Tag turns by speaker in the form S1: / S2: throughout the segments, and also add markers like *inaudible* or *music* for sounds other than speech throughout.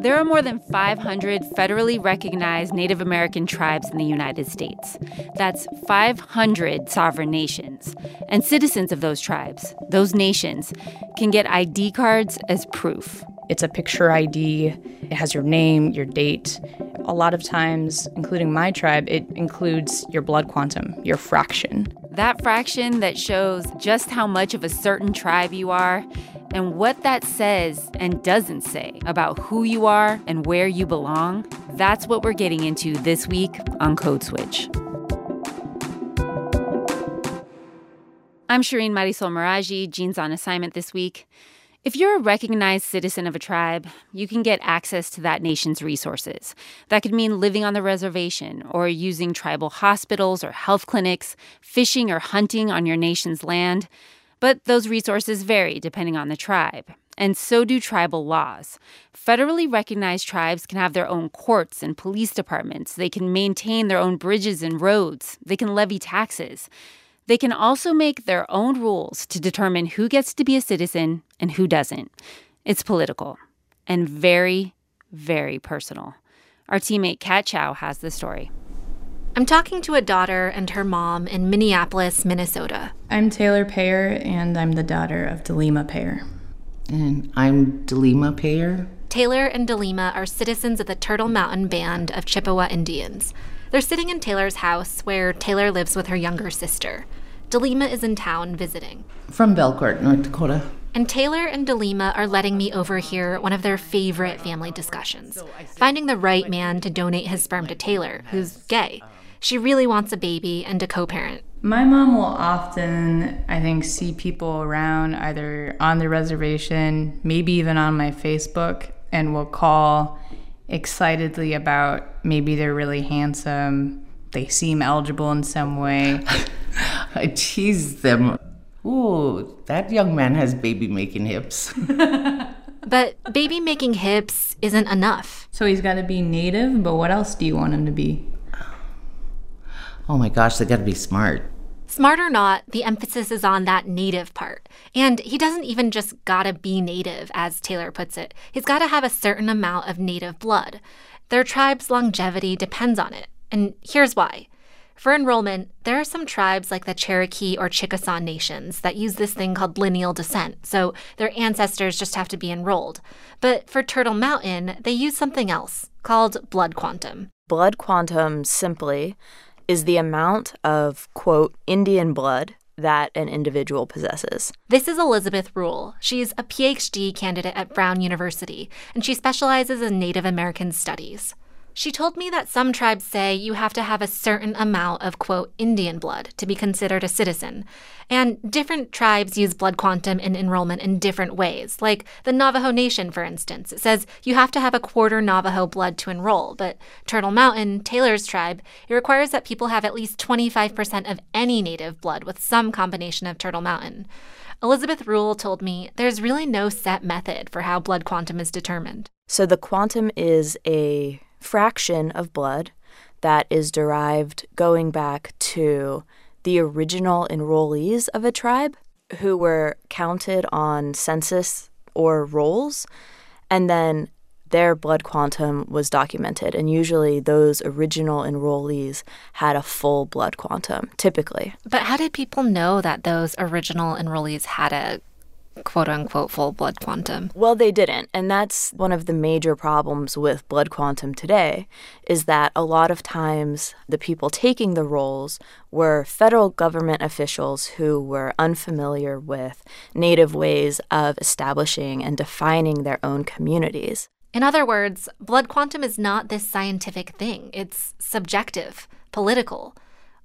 S1: There are more than 500 federally recognized Native American tribes in the United States. That's 500 sovereign nations. And citizens of those tribes, those nations, can get ID cards as proof.
S2: It's a picture ID, it has your name, your date. A lot of times, including my tribe, it includes your blood quantum, your fraction.
S1: That fraction that shows just how much of a certain tribe you are and what that says and doesn't say about who you are and where you belong, that's what we're getting into this week on Code Switch. I'm Shireen Marisol Meraji. Gene's on assignment this week. If you're a recognized citizen of a tribe, you can get access to that nation's resources. That could mean living on the reservation or using tribal hospitals or health clinics, fishing or hunting on your nation's land. But those resources vary depending on the tribe, and so do tribal laws. Federally recognized tribes can have their own courts and police departments. They can maintain their own bridges and roads. They can levy taxes. They can also make their own rules to determine who gets to be a citizen and who doesn't. It's political and very, very personal. Our teammate Kat Chow has the story.
S3: I'm talking to a daughter and her mom in Minneapolis, Minnesota.
S2: I'm Taylor Payer, and I'm the daughter of Delima Payer.
S4: And I'm Delima Payer.
S3: Taylor and Delima are citizens of the Turtle Mountain Band of Chippewa Indians. They're sitting in Taylor's house where Taylor lives with her younger sister. Delima is in town visiting.
S4: From Belcourt, North Dakota.
S3: And Taylor and Delima are letting me overhear one of their favorite family discussions finding the right man to donate his sperm to Taylor, who's gay. She really wants a baby and to co parent.
S2: My mom will often, I think, see people around either on the reservation, maybe even on my Facebook, and will call excitedly about maybe they're really handsome, they seem eligible in some way. *laughs* *laughs*
S4: I tease them. Ooh, that young man has baby making hips. *laughs*
S3: but baby making hips isn't enough.
S2: So he's got to be native, but what else do you want him to be?
S4: oh my gosh, they got to be smart.
S3: Smart or not, the emphasis is on that native part. And he doesn't even just gotta be native, as Taylor puts it. He's gotta have a certain amount of native blood. Their tribe's longevity depends on it. And here's why. For enrollment, there are some tribes like the Cherokee or Chickasaw nations that use this thing called lineal descent, so their ancestors just have to be enrolled. But for Turtle Mountain, they use something else called blood quantum.
S5: Blood quantum simply is the amount of, quote, Indian blood that an individual possesses.
S3: This is Elizabeth Rule. She's a PhD candidate at Brown University, and she specializes in Native American studies. She told me that some tribes say you have to have a certain amount of, quote, Indian blood to be considered a citizen. And different tribes use blood quantum in enrollment in different ways. Like the Navajo Nation, for instance, it says you have to have a quarter Navajo blood to enroll. But Turtle Mountain, Taylor's tribe, it requires that people have at least 25% of any native blood with some combination of Turtle Mountain. Elizabeth Rule told me there's really no set method for how blood quantum is determined.
S5: So the quantum is a fraction of blood that is derived going back to the original enrollees of a tribe who were counted on census or rolls, and then their blood quantum was documented. And usually those original enrollees had a full blood quantum, typically.
S3: But how did people know that those original enrollees had a quote unquote full blood quantum?
S5: Well, they didn't. And that's one of the major problems with blood quantum today is that a lot of times the people taking the rolls were federal government officials who were unfamiliar with native ways of establishing and defining their own communities.
S3: In other words, blood quantum is not this scientific thing. It's subjective, political.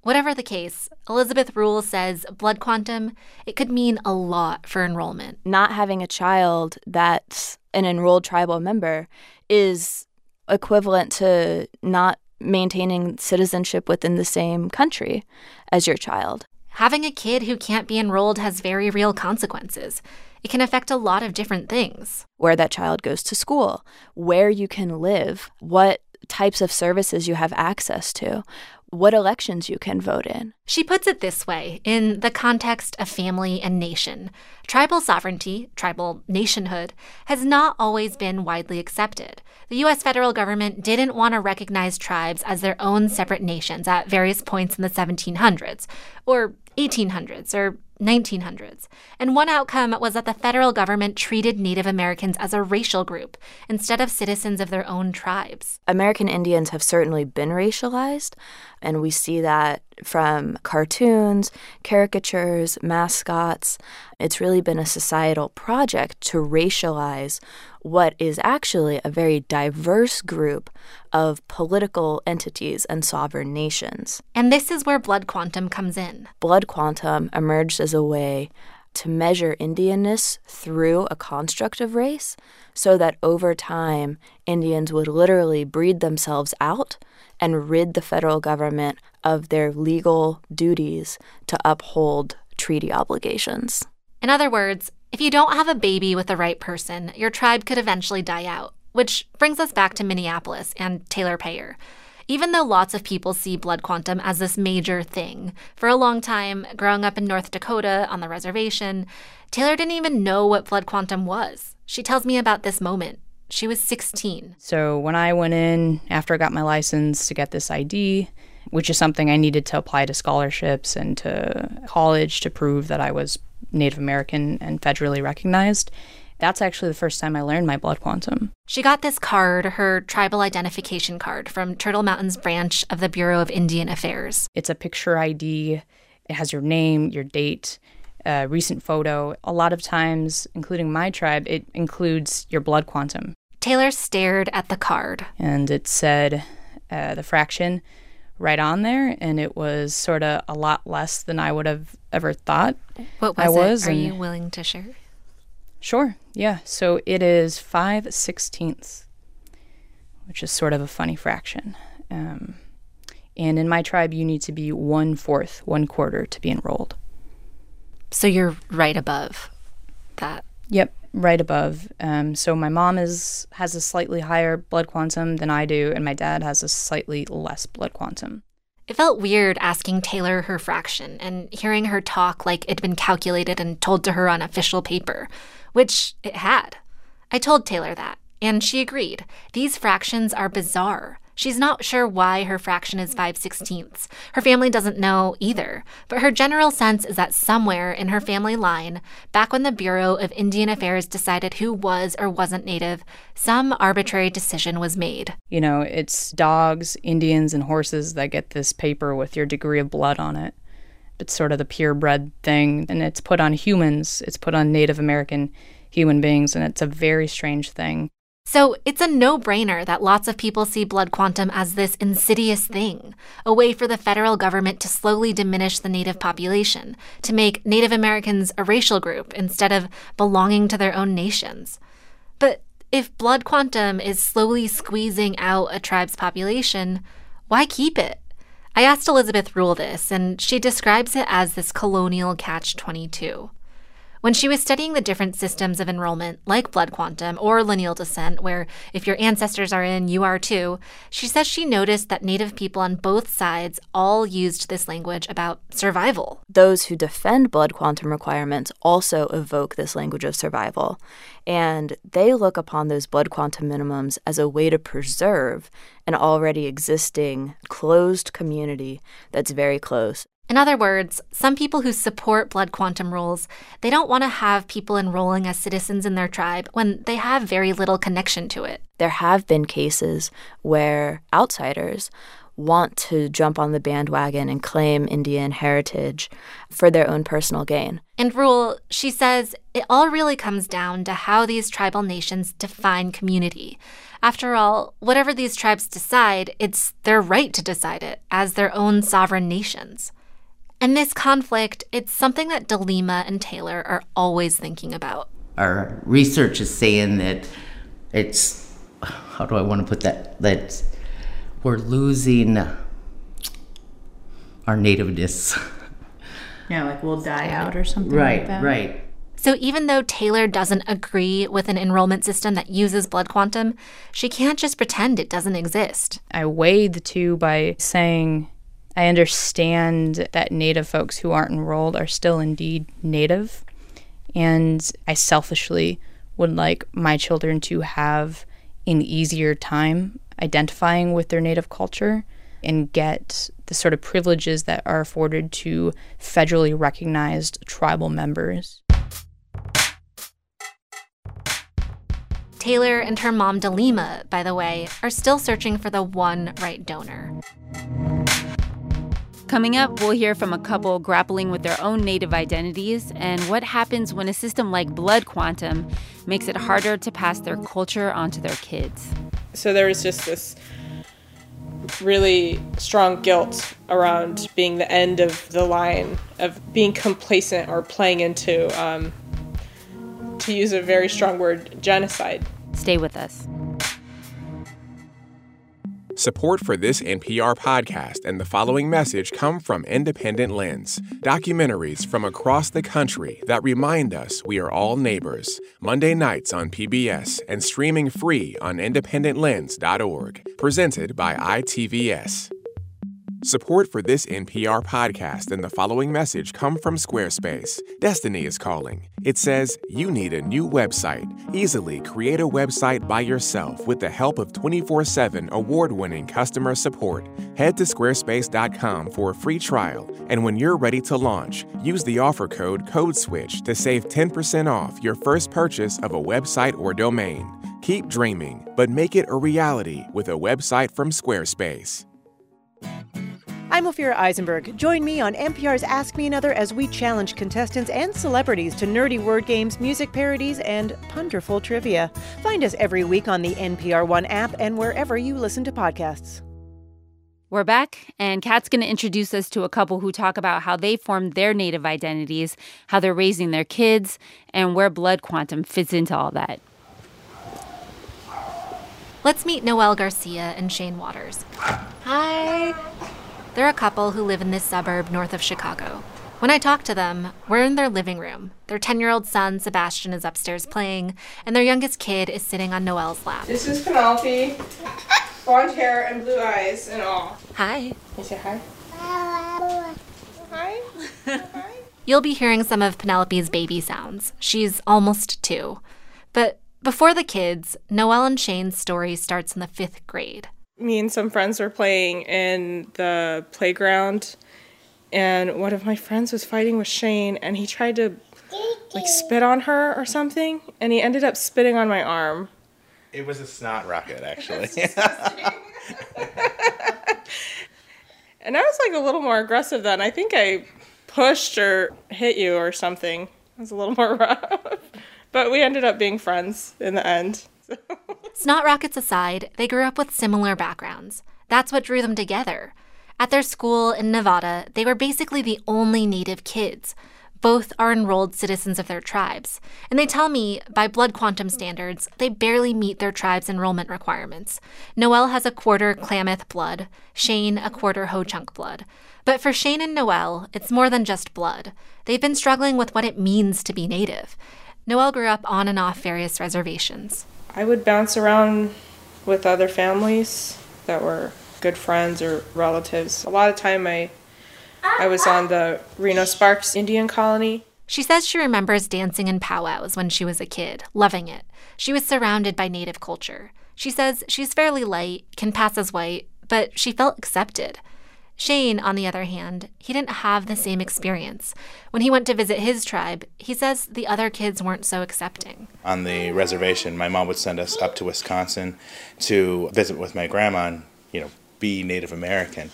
S3: Whatever the case, Elizabeth Rule says blood quantum, it could mean a lot for enrollment.
S5: Not having a child that's an enrolled tribal member is equivalent to not maintaining citizenship within the same country as your child.
S3: Having a kid who can't be enrolled has very real consequences. It can affect a lot of different things.
S5: Where that child goes to school, where you can live, what types of services you have access to, what elections you can vote in.
S3: She puts it this way in the context of family and nation. Tribal sovereignty, tribal nationhood, has not always been widely accepted. The US federal government didn't want to recognize tribes as their own separate nations at various points in the 1700s, or 1800s, or 1900s. And one outcome was that the federal government treated Native Americans as a racial group instead of citizens of their own tribes.
S5: American Indians have certainly been racialized, and we see that from cartoons, caricatures, mascots. It's really been a societal project to racialize what is actually a very diverse group of political entities and sovereign nations.
S3: And this is where blood quantum comes in.
S5: Blood quantum emerged as a way to measure Indianness through a construct of race so that over time, Indians would literally breed themselves out and rid the federal government of their legal duties to uphold treaty obligations.
S3: In other words, if you don't have a baby with the right person, your tribe could eventually die out, which brings us back to Minneapolis and Taylor Payer. Even though lots of people see blood quantum as this major thing, for a long time, growing up in North Dakota on the reservation, Taylor didn't even know what blood quantum was. She tells me about this moment. She was 16.
S2: So when I went in after I got my license to get this ID, which is something I needed to apply to scholarships and to college to prove that I was Native American and federally recognized. That's actually the first time I learned my blood quantum.
S3: She got this card, her tribal identification card, from Turtle Mountain's branch of the Bureau of Indian Affairs.
S2: It's a picture ID. It has your name, your date, a recent photo. A lot of times, including my tribe, it includes your blood quantum.
S3: Taylor stared at the card.
S2: And it said uh, the fraction right on there, and it was sort of a lot less than I would have ever thought.
S3: What was,
S2: I was,
S3: it? Are you willing to share?
S2: Sure, yeah. So it is 5 sixteenths, which is sort of a funny fraction. Um, and in my tribe, you need to be one fourth, one quarter to be enrolled.
S3: So you're right above that.
S2: Yep, right above. Um, so my mom is has a slightly higher blood quantum than I do, and my dad has a slightly less blood quantum.
S3: It felt weird asking Taylor her fraction and hearing her talk like it'd been calculated and told to her on official paper, which it had. I told Taylor that, and she agreed. These fractions are bizarre. She's not sure why her fraction is 5 sixteenths. Her family doesn't know either, but her general sense is that somewhere in her family line, back when the Bureau of Indian Affairs decided who was or wasn't Native, some arbitrary decision was made.
S2: You know, it's dogs, Indians, and horses that get this paper with your degree of blood on it. It's sort of the purebred thing, and it's put on humans, it's put on Native American human beings, and it's a very strange thing.
S3: So it's a no brainer that lots of people see blood quantum as this insidious thing, a way for the federal government to slowly diminish the Native population, to make Native Americans a racial group instead of belonging to their own nations. But if blood quantum is slowly squeezing out a tribe's population, why keep it? I asked Elizabeth Rule this, and she describes it as this colonial catch 22. When she was studying the different systems of enrollment, like blood quantum or lineal descent, where if your ancestors are in, you are too, she says she noticed that Native people on both sides all used this language about survival.
S5: Those who defend blood quantum requirements also evoke this language of survival, and they look upon those blood quantum minimums as a way to preserve an already existing closed community that's very close
S3: In other words, some people who support blood quantum rules, they don't want to have people enrolling as citizens in their tribe when they have very little connection to it.
S5: there have been cases where outsiders want to jump on the bandwagon and claim Indian heritage for their own personal gain.
S3: And Rule, she says, it all really comes down to how these tribal nations define community. After all, whatever these tribes decide, it's their right to decide it as their own sovereign nations. And this conflict, it's something that Delima and Taylor are always thinking about.
S4: Our research is saying that it's how do I want to put that? That we're losing our nativeness. *laughs*
S2: Yeah, like we'll die out or something
S4: right, right.
S3: So even though Taylor doesn't agree with an enrollment system that uses blood quantum, she can't just pretend it doesn't exist.
S2: I weighed the two by saying I understand that Native folks who aren't enrolled are still indeed Native. And I selfishly would like my children to have an easier time identifying with their Native culture and get the sort of privileges that are afforded to federally recognized tribal members.
S3: Taylor and her mom, Delima, by the way, are still searching for the one right donor.
S1: Coming up, we'll hear from a couple grappling with their own native identities and what happens when a system like blood quantum makes it harder to pass their culture onto their kids.
S6: So there was just this really strong guilt around being the end of the line of being complacent or playing into, um, to use a very strong word, genocide.
S1: Stay with us.
S7: Support for this NPR podcast and the following message come from Independent Lens, documentaries from across the country that remind us we are all neighbors. Monday nights on PBS and streaming free on independentlens.org. Presented by ITVS. Support for this NPR podcast and the following message come from Squarespace. Destiny is calling. It says you need a new website. Easily create a website by yourself with the help of 24 7 award winning customer support. Head to squarespace.com for a free trial, and when you're ready to launch, use the offer code CODESWITCH to save 10% off your first purchase of a website or domain. Keep dreaming, but make it a reality with a website from Squarespace.
S8: I'm Ophira Eisenberg. Join me on NPR's Ask Me Another as we challenge contestants and celebrities to nerdy word games, music parodies, and punderful trivia. Find us every week on the NPR One app and wherever you listen to podcasts.
S1: We're back, and Kat's going to introduce us to a couple who talk about how they formed their native identities, how they're raising their kids, and where blood quantum fits into all that.
S3: Let's meet Noelle Garcia and Shane Waters.
S9: Hi.
S3: They're a couple who live in this suburb north of Chicago. When I talk to them, we're in their living room. Their 10 year old son, Sebastian, is upstairs playing, and their youngest kid is sitting on Noelle's lap.
S6: This is Penelope. Blonde hair and blue eyes and all.
S3: Hi.
S6: You say hi? Hi.
S3: hi. *laughs* You'll be hearing some of Penelope's baby sounds. She's almost two. But before the kids, Noelle and Shane's story starts in the fifth grade.
S6: Me and some friends were playing in the playground, and one of my friends was fighting with Shane, and he tried to like spit on her or something, and he ended up spitting on my arm.
S10: It was a snot rocket, actually. *laughs*
S6: and I was like a little more aggressive then. I think I pushed or hit you or something. It was a little more *laughs* rough. But we ended up being friends in the end. So.
S3: Snot rockets aside, they grew up with similar backgrounds. That's what drew them together. At their school in Nevada, they were basically the only Native kids. Both are enrolled citizens of their tribes. And they tell me, by blood quantum standards, they barely meet their tribe's enrollment requirements. Noelle has a quarter Klamath blood, Shane a quarter Ho Chunk blood. But for Shane and Noelle, it's more than just blood. They've been struggling with what it means to be Native. Noelle grew up on and off various reservations.
S6: I would bounce around with other families that were good friends or relatives. A lot of time I I was on the Reno Sparks Indian colony.
S3: She says she remembers dancing in powwows when she was a kid, loving it. She was surrounded by native culture. She says she's fairly light, can pass as white, but she felt accepted. Shane, on the other hand, he didn't have the same experience. When he went to visit his tribe, he says the other kids weren't so accepting.
S10: On the reservation, my mom would send us up to Wisconsin to visit with my grandma and, you know, be Native American.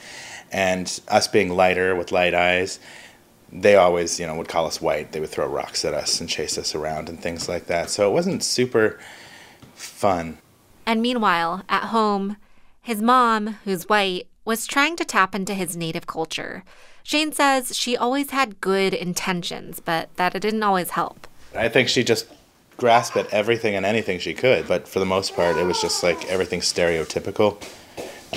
S10: And us being lighter with light eyes, they always, you know, would call us white. They would throw rocks at us and chase us around and things like that. So it wasn't super fun.
S3: And meanwhile, at home, his mom, who's white, was trying to tap into his native culture. Shane says she always had good intentions, but that it didn't always help.
S10: I think she just grasped at everything and anything she could, but for the most part, it was just like everything stereotypical.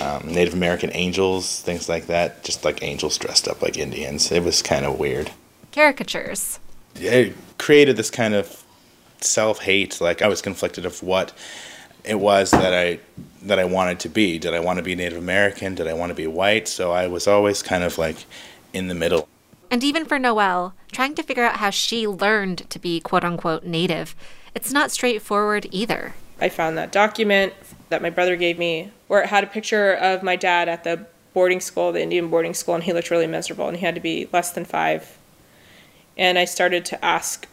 S10: Um, Native American angels, things like that, just like angels dressed up like Indians. It was kind of weird.
S3: Caricatures.
S10: it created this kind of self hate. Like I was conflicted of what it was that I that I wanted to be. Did I want to be Native American? Did I want to be white? So I was always kind of like in the middle.
S3: And even for Noelle, trying to figure out how she learned to be quote unquote native, it's not straightforward either.
S6: I found that document that my brother gave me where it had a picture of my dad at the boarding school, the Indian boarding school, and he looked really miserable and he had to be less than five. And I started to ask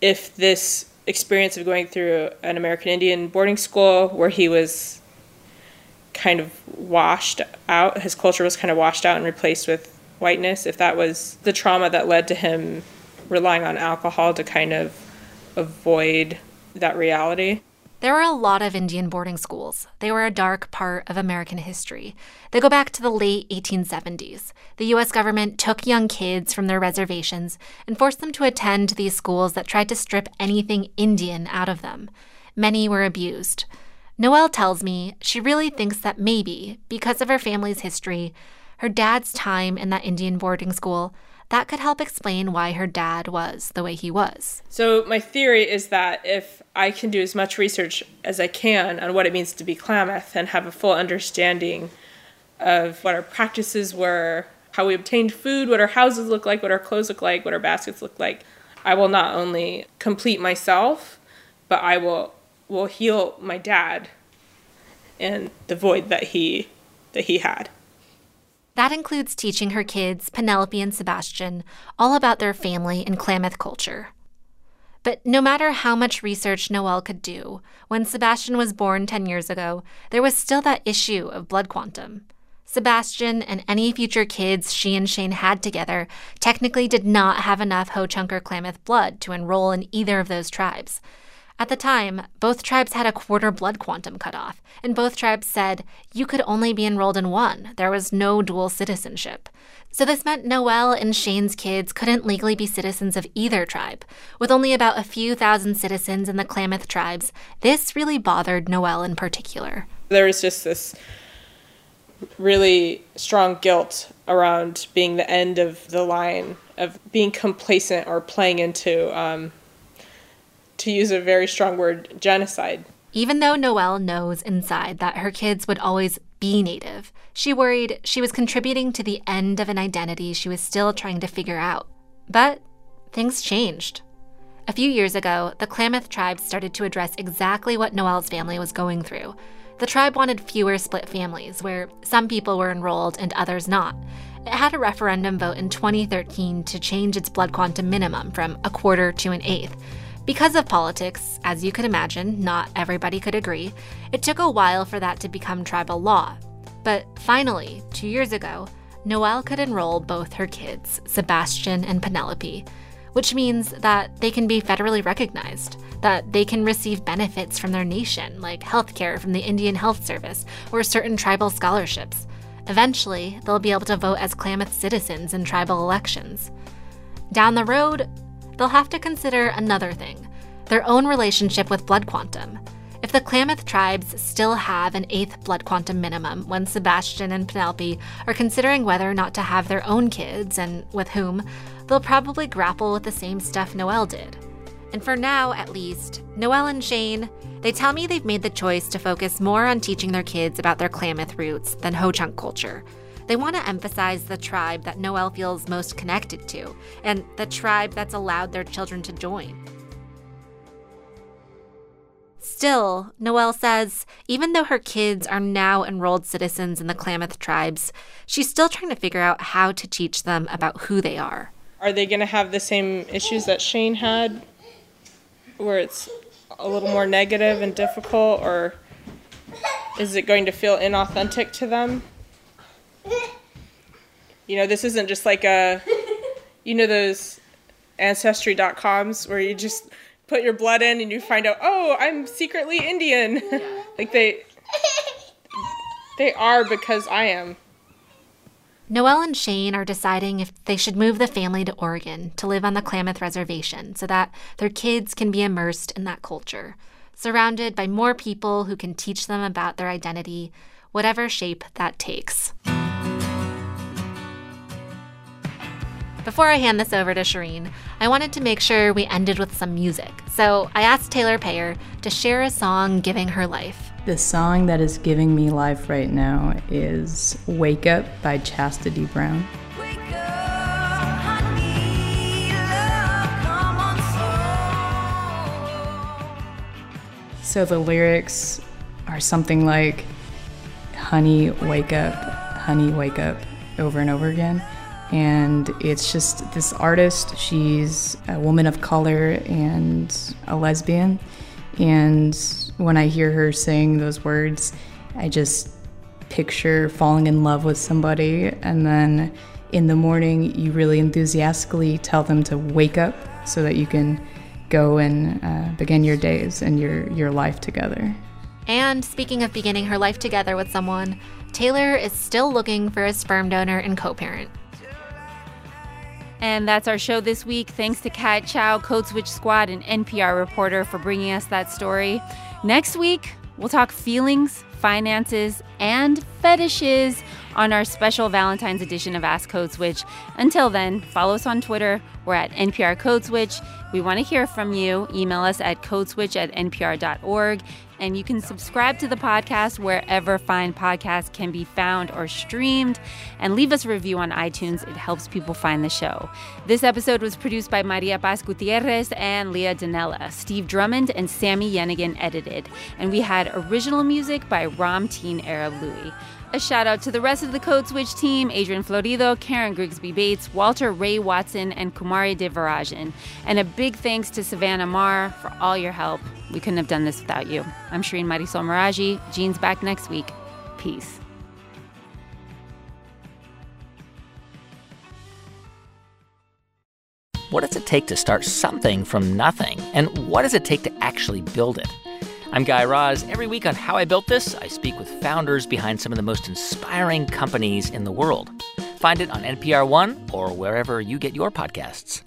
S6: if this experience of going through an American Indian boarding school where he was kind of washed out, his culture was kind of washed out and replaced with whiteness, if that was the trauma that led to him relying on alcohol to kind of avoid that reality.
S3: There were a lot of Indian boarding schools. They were a dark part of American history. They go back to the late 1870s. The U.S. government took young kids from their reservations and forced them to attend these schools that tried to strip anything Indian out of them. Many were abused. Noelle tells me she really thinks that maybe, because of her family's history, her dad's time in that Indian boarding school, that could help explain why her dad was the way he was.
S6: So, my theory is that if I can do as much research as I can on what it means to be Klamath and have a full understanding of what our practices were, how we obtained food, what our houses look like, what our clothes look like, what our baskets look like, I will not only complete myself, but I will will heal my dad and the void that he that he had.
S3: That includes teaching her kids, Penelope and Sebastian, all about their family and Klamath culture. But no matter how much research Noelle could do, when Sebastian was born 10 years ago, there was still that issue of blood quantum. Sebastian and any future kids she and Shane had together technically did not have enough Ho Chunk or Klamath blood to enroll in either of those tribes. At the time, both tribes had a quarter blood quantum cutoff, and both tribes said you could only be enrolled in one. There was no dual citizenship. So this meant Noelle and Shane's kids couldn't legally be citizens of either tribe. With only about a few thousand citizens in the Klamath tribes, this really bothered Noelle in particular.
S6: There was just this really strong guilt around being the end of the line, of being complacent or playing into um, to use a very strong word, genocide.
S3: Even though Noelle knows inside that her kids would always be Native, she worried she was contributing to the end of an identity she was still trying to figure out. But things changed. A few years ago, the Klamath tribe started to address exactly what Noelle's family was going through. The tribe wanted fewer split families, where some people were enrolled and others not. It had a referendum vote in 2013 to change its blood quantum minimum from a quarter to an eighth. Because of politics, as you could imagine, not everybody could agree, it took a while for that to become tribal law. But finally, two years ago, Noelle could enroll both her kids, Sebastian and Penelope, which means that they can be federally recognized, that they can receive benefits from their nation, like healthcare from the Indian Health Service or certain tribal scholarships. Eventually, they'll be able to vote as Klamath citizens in tribal elections. Down the road, they'll have to consider another thing their own relationship with blood quantum. If the Klamath tribes still have an eighth blood quantum minimum when Sebastian and Penelope are considering whether or not to have their own kids and with whom, they'll probably grapple with the same stuff Noelle did. And for now, at least, Noelle and Shane, they tell me they've made the choice to focus more on teaching their kids about their Klamath roots than Ho Chunk culture. They want to emphasize the tribe that Noelle feels most connected to, and the tribe that's allowed their children to join. Still, Noelle says, even though her kids are now enrolled citizens in the Klamath tribes, she's still trying to figure out how to teach them about who they are.
S6: Are they going to have the same issues that Shane had, where it's a little more negative and difficult, or is it going to feel inauthentic to them? You know, this isn't just like a, you know, those ancestry.coms where you just put your blood in and you find out, oh, I'm secretly Indian. *laughs* like they, they are because I am.
S3: Noelle and Shane are deciding if they should move the family to Oregon to live on the Klamath Reservation so that their kids can be immersed in that culture, surrounded by more people who can teach them about their identity, whatever shape that takes. Before I hand this over to Shireen, I wanted to make sure we ended with some music. So I asked Taylor Payer to share a song giving her life.
S2: The song that is giving me life right now is Wake Up by Chastity Brown. So the lyrics are something like, Honey, wake up, honey, wake up, over and over again. And it's just this artist, she's a woman of color and a lesbian. And when I hear her saying those words, I just picture falling in love with somebody. And then in the morning, you really enthusiastically tell them to wake up so that you can go and uh, begin your days and your, your life together.
S3: And speaking of beginning her life together with someone, Taylor is still looking for a sperm donor and co parent.
S1: And that's our show this week. Thanks to Kat Chow, Code Switch Squad, and NPR reporter for bringing us that story. Next week, we'll talk feelings, finances, and fetishes on our special Valentine's edition of Ask Code Switch. Until then, follow us on Twitter. We're at NPR Code Switch. We want to hear from you. Email us at codeswitch at npr.org. And you can subscribe to the podcast wherever fine podcasts can be found or streamed. And leave us a review on iTunes. It helps people find the show. This episode was produced by Maria Paz Gutierrez and Leah Donnella. Steve Drummond and Sami Yenigun edited. And we had original music by Ramtin Arablouei. A shout out to the rest of the Code Switch team Adrian Florido, Karen Grigsby Bates, Walter Ray Watson, and Kumari Devarajan. And a big thanks to Savannah Marr for all your help. We couldn't have done this without you. I'm Shireen Marisol Meraji. Gene's back next week. Peace.
S9: What does it take to start something from nothing? And what does it take to actually build it? I'm Guy Raz. Every week on How I Built This, I speak with founders behind some of the most inspiring companies in the world. Find it on NPR One or wherever you get your podcasts.